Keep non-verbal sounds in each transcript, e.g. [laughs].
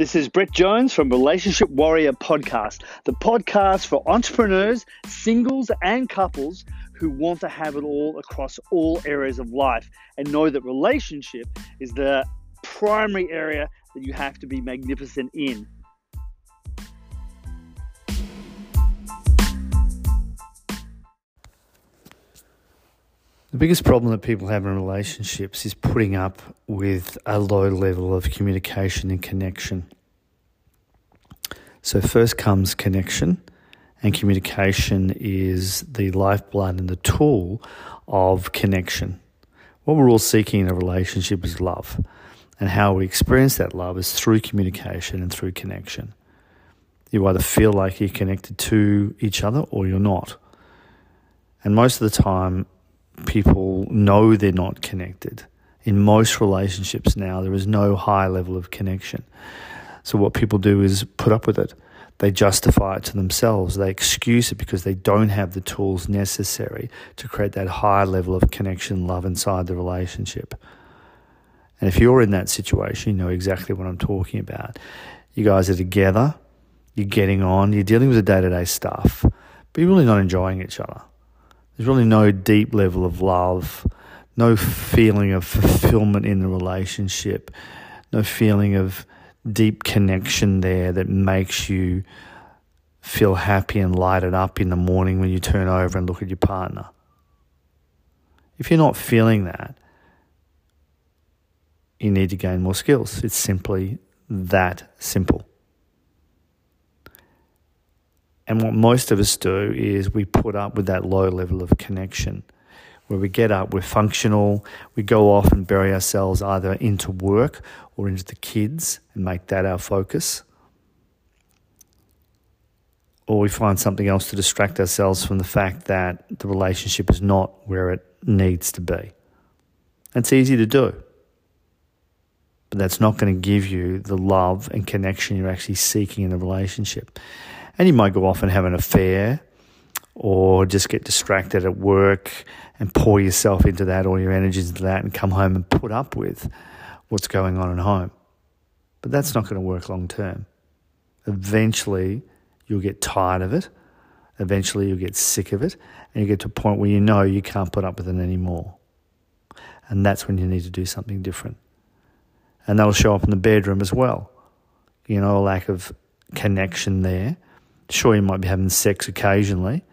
This is Brett Jones from Relationship Warrior Podcast, the podcast for entrepreneurs, singles, and couples who want to have it all across all areas of life and know that relationship is the primary area that you have to be magnificent in. Biggest problem that people have in relationships is putting up with a low level of communication and connection. So, first comes connection, and communication is the lifeblood and the tool of connection. What we're all seeking in a relationship is love, and how we experience that love is through communication and through connection. You either feel like you're connected to each other or you're not. And most of the time, people know they're not connected. In most relationships now, there is no high level of connection. So, what people do is put up with it. They justify it to themselves. They excuse it because they don't have the tools necessary to create that high level of connection, love inside the relationship. And if you're in that situation, you know exactly what I'm talking about. You guys are together, you're getting on, you're dealing with the day to day stuff, but you're really not enjoying each other. There's really no deep level of love, no feeling of fulfillment in the relationship, no feeling of deep connection there that makes you feel happy and lighted up in the morning when you turn over and look at your partner. If you're not feeling that, you need to gain more skills. It's simply that simple. And what most of us do is we put up with that low level of connection where we get up, we're functional, we go off and bury ourselves either into work or into the kids and make that our focus. Or we find something else to distract ourselves from the fact that the relationship is not where it needs to be. It's easy to do, but that's not going to give you the love and connection you're actually seeking in the relationship. And you might go off and have an affair or just get distracted at work and pour yourself into that, all your energies into that, and come home and put up with what's going on at home. But that's not going to work long term. Eventually, you'll get tired of it. Eventually, you'll get sick of it. And you get to a point where you know you can't put up with it anymore. And that's when you need to do something different. And that'll show up in the bedroom as well. You know, a lack of connection there Sure, you might be having sex occasionally,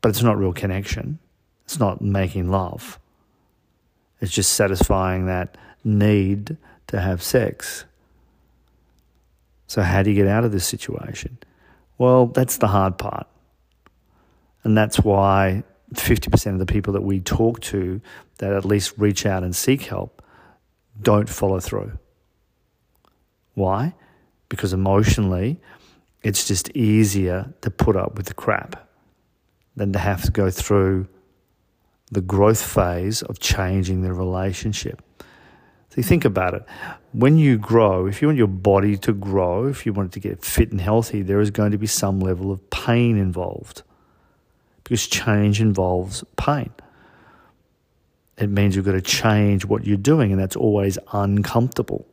but it's not real connection. It's not making love. It's just satisfying that need to have sex. So, how do you get out of this situation? Well, that's the hard part. And that's why 50% of the people that we talk to that at least reach out and seek help don't follow through. Why? Because emotionally, it's just easier to put up with the crap than to have to go through the growth phase of changing the relationship. So think about it. When you grow, if you want your body to grow, if you want it to get fit and healthy, there is going to be some level of pain involved because change involves pain. It means you've got to change what you're doing, and that's always uncomfortable.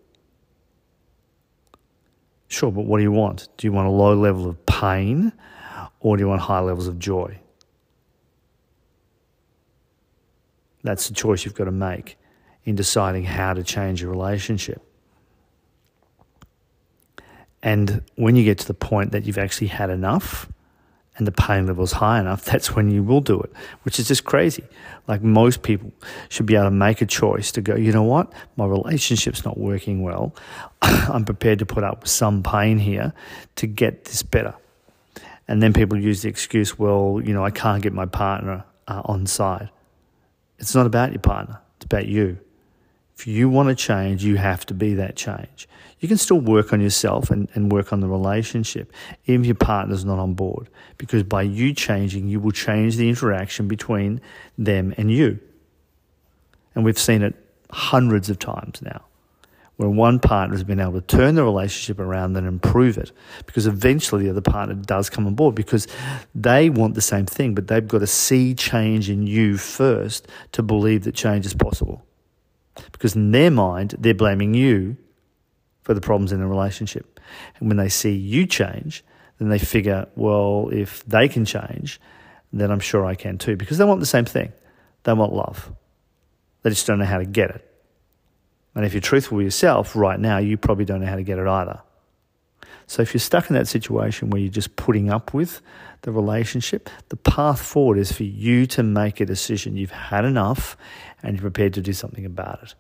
Sure, but what do you want? Do you want a low level of pain or do you want high levels of joy? That's the choice you've got to make in deciding how to change your relationship. And when you get to the point that you've actually had enough, and the pain level is high enough, that's when you will do it, which is just crazy. Like most people should be able to make a choice to go, you know what, my relationship's not working well. [laughs] I'm prepared to put up with some pain here to get this better. And then people use the excuse, well, you know, I can't get my partner uh, on side. It's not about your partner, it's about you. If you want to change, you have to be that change. You can still work on yourself and, and work on the relationship, even if your partner's not on board. Because by you changing, you will change the interaction between them and you. And we've seen it hundreds of times now, where one partner has been able to turn the relationship around and improve it. Because eventually the other partner does come on board because they want the same thing, but they've got to see change in you first to believe that change is possible. Because in their mind, they're blaming you for the problems in the relationship. And when they see you change, then they figure, well, if they can change, then I'm sure I can too, because they want the same thing. They want love. They just don't know how to get it. And if you're truthful with yourself right now, you probably don't know how to get it either. So if you're stuck in that situation where you're just putting up with the relationship, the path forward is for you to make a decision. You've had enough and you're prepared to do something about it.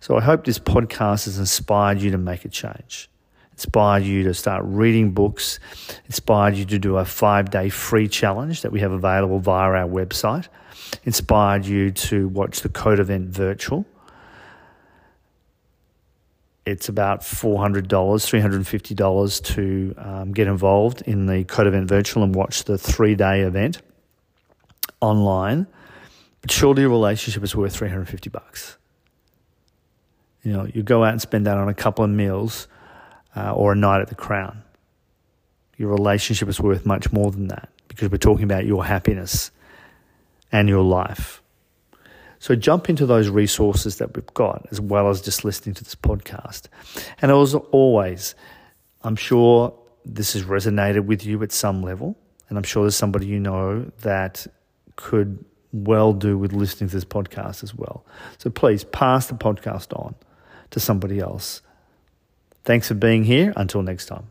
So I hope this podcast has inspired you to make a change, inspired you to start reading books, inspired you to do a five day free challenge that we have available via our website, inspired you to watch the Code Event Virtual it's about $400, $350 to um, get involved in the Code Event Virtual and watch the three day event online. But surely a relationship is worth 350 bucks. You know, you go out and spend that on a couple of meals uh, or a night at the Crown. Your relationship is worth much more than that because we're talking about your happiness and your life. So jump into those resources that we've got, as well as just listening to this podcast. And as always, I'm sure this has resonated with you at some level, and I'm sure there's somebody you know that could well do with listening to this podcast as well. So please pass the podcast on to somebody else. Thanks for being here. Until next time.